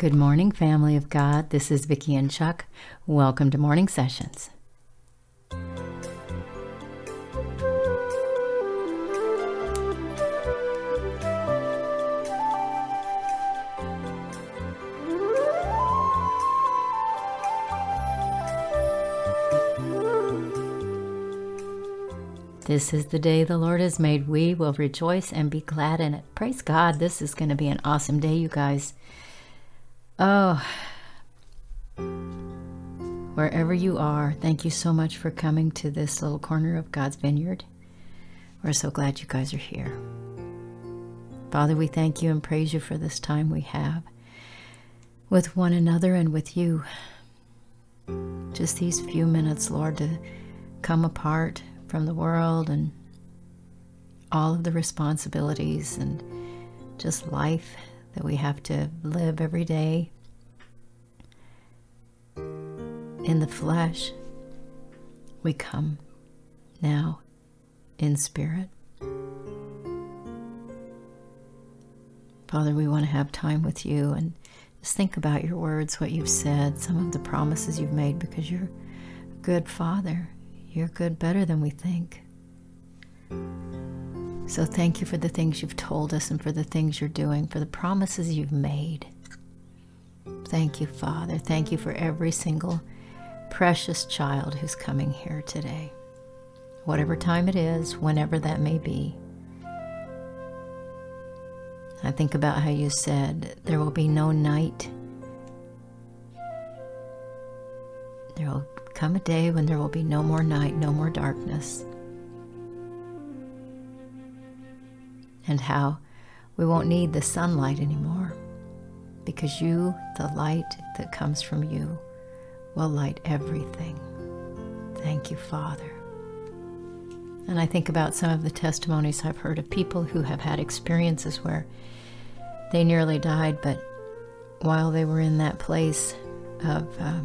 Good morning, family of God. This is Vicki and Chuck. Welcome to Morning Sessions. This is the day the Lord has made. We will rejoice and be glad in it. Praise God. This is going to be an awesome day, you guys. Oh, wherever you are, thank you so much for coming to this little corner of God's vineyard. We're so glad you guys are here. Father, we thank you and praise you for this time we have with one another and with you. Just these few minutes, Lord, to come apart from the world and all of the responsibilities and just life that we have to live every day in the flesh, we come now in spirit. Father, we want to have time with you and just think about your words, what you've said, some of the promises you've made, because you're a good Father. You're good better than we think. So thank you for the things you've told us and for the things you're doing, for the promises you've made. Thank you, Father. Thank you for every single precious child who's coming here today. Whatever time it is, whenever that may be. I think about how you said there will be no night. There will come a day when there will be no more night, no more darkness. And how we won't need the sunlight anymore because you, the light that comes from you, will light everything. Thank you, Father. And I think about some of the testimonies I've heard of people who have had experiences where they nearly died, but while they were in that place of uh,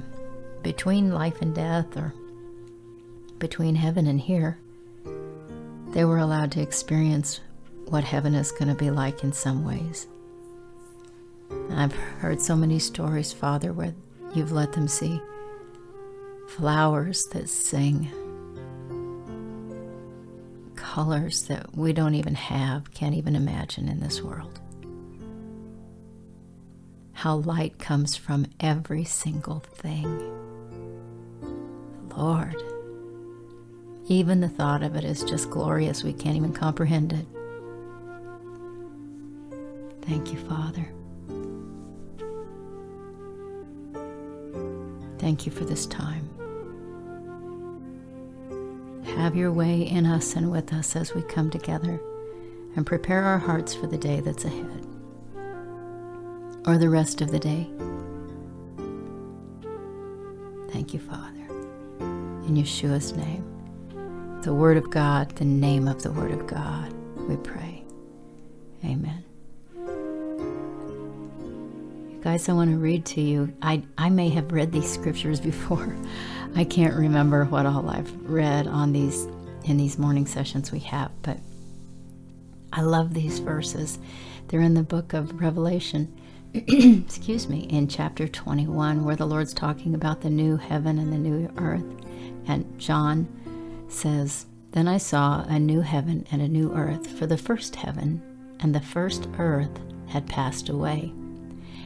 between life and death or between heaven and here, they were allowed to experience what heaven is going to be like in some ways. I've heard so many stories, Father, where you've let them see flowers that sing, colors that we don't even have, can't even imagine in this world. How light comes from every single thing. Lord, even the thought of it is just glorious. We can't even comprehend it. Thank you, Father. Thank you for this time. Have your way in us and with us as we come together and prepare our hearts for the day that's ahead or the rest of the day. Thank you, Father. In Yeshua's name, the Word of God, the name of the Word of God, we pray. Amen. Guys, I want to read to you. I, I may have read these scriptures before. I can't remember what all I've read on these in these morning sessions we have, but I love these verses. They're in the book of Revelation, excuse me, in chapter 21, where the Lord's talking about the new heaven and the new earth. And John says, Then I saw a new heaven and a new earth, for the first heaven and the first earth had passed away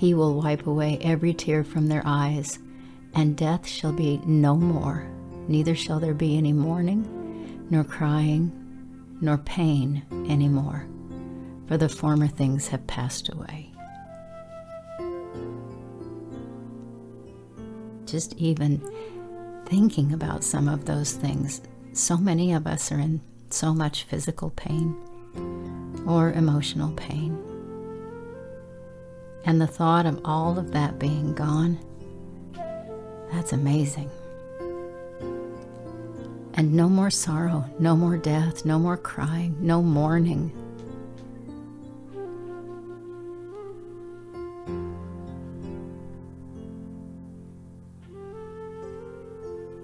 He will wipe away every tear from their eyes, and death shall be no more, neither shall there be any mourning, nor crying, nor pain any more, for the former things have passed away. Just even thinking about some of those things, so many of us are in so much physical pain or emotional pain And the thought of all of that being gone, that's amazing. And no more sorrow, no more death, no more crying, no mourning.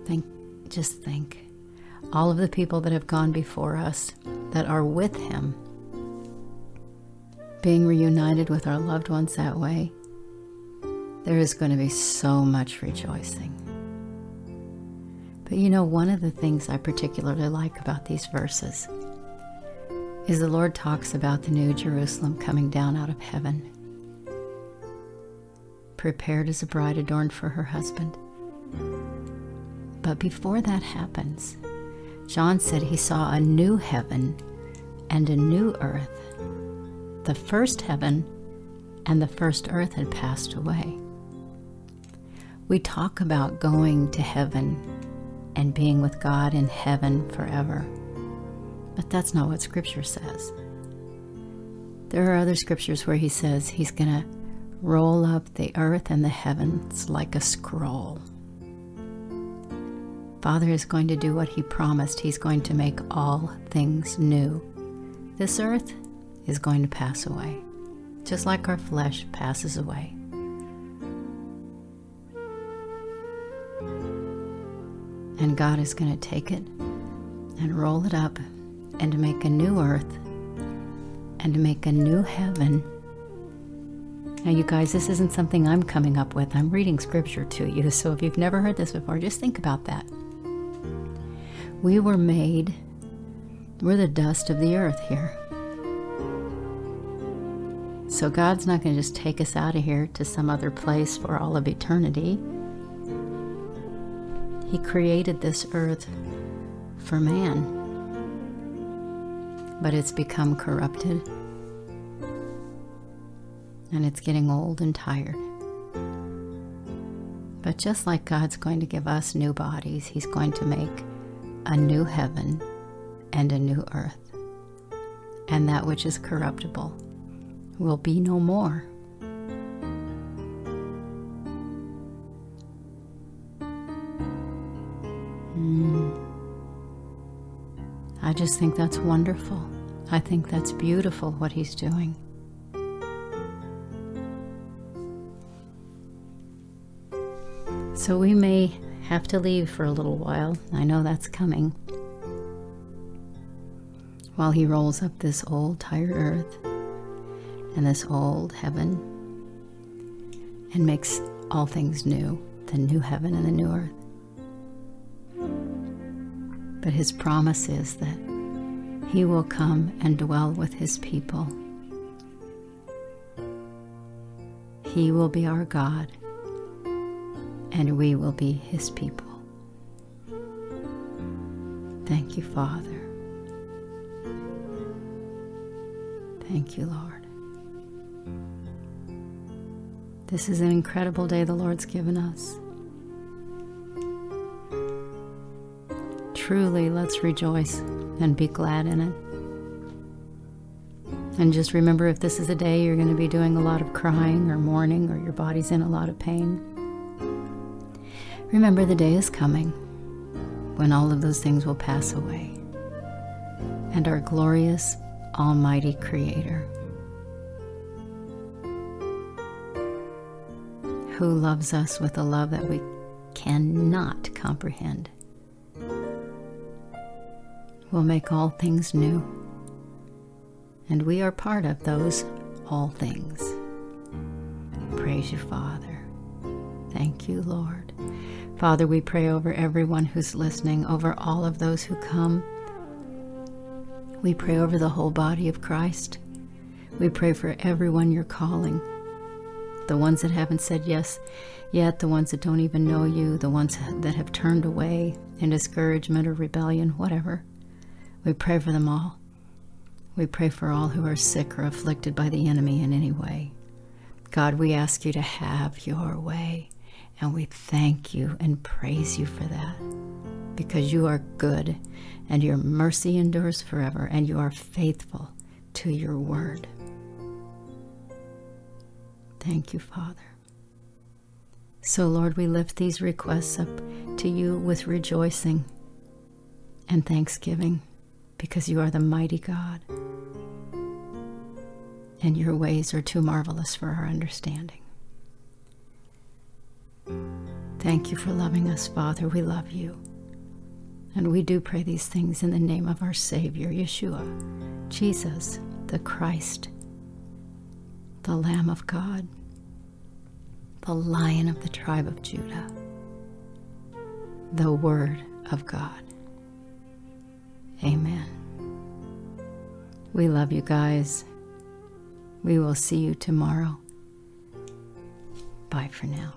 Think, just think. All of the people that have gone before us that are with Him, being reunited with our loved ones that way, there is going to be so much rejoicing. But you know, one of the things I particularly like about these verses is the Lord talks about the new Jerusalem coming down out of heaven, prepared as a bride adorned for her husband. But before that happens, John said he saw a new heaven and a new earth. The first heaven and the first earth had passed away. We talk about going to heaven and being with God in heaven forever, but that's not what Scripture says. There are other scriptures where he says he's going to roll up the earth and the heavens like a scroll. Father is going to do what He promised. He's going to make all things new. This earth is going to pass away, just like our flesh passes away. And God is going to take it and roll it up and make a new earth and make a new heaven. Now, you guys, this isn't something I'm coming up with. I'm reading scripture to you. So if you've never heard this before, just think about that. We were made, we're the dust of the earth here. So God's not going to just take us out of here to some other place for all of eternity. He created this earth for man, but it's become corrupted and it's getting old and tired. But just like God's going to give us new bodies, He's going to make a new heaven and a new earth. And that which is corruptible will be no more. Mm. I just think that's wonderful. I think that's beautiful what he's doing. So we may have to leave for a little while. I know that's coming. While he rolls up this old, tired earth and this old heaven and makes all things new the new heaven and the new earth. But his promise is that he will come and dwell with his people. He will be our God and we will be his people. Thank you, Father. Thank you, Lord. This is an incredible day the Lord's given us. Truly, let's rejoice and be glad in it. And just remember if this is a day you're going to be doing a lot of crying or mourning or your body's in a lot of pain, Remember, the day is coming when all of those things will pass away, and our glorious, almighty Creator, who loves us with a love that we cannot comprehend, will make all things new, and we are part of those all things. Praise you, Father. Thank you, Lord. Father, we pray over everyone who's listening, over all of those who come. We pray over the whole body of Christ. We pray for everyone you're calling. The ones that haven't said yes yet, the ones that don't even know you, the ones that have turned away in discouragement or rebellion, whatever. We pray for them all. We pray for all who are sick or afflicted by the enemy in any way. God, we ask you to have your way. And we thank you and praise you for that because you are good and your mercy endures forever and you are faithful to your word. Thank you, Father. So, Lord, we lift these requests up to you with rejoicing and thanksgiving because you are the mighty God and your ways are too marvelous for our understanding. Thank you for loving us, Father. We love you. And we do pray these things in the name of our Savior, Yeshua, Jesus, the Christ, the Lamb of God, the Lion of the tribe of Judah, the Word of God. Amen. We love you guys. We will see you tomorrow. Bye for now.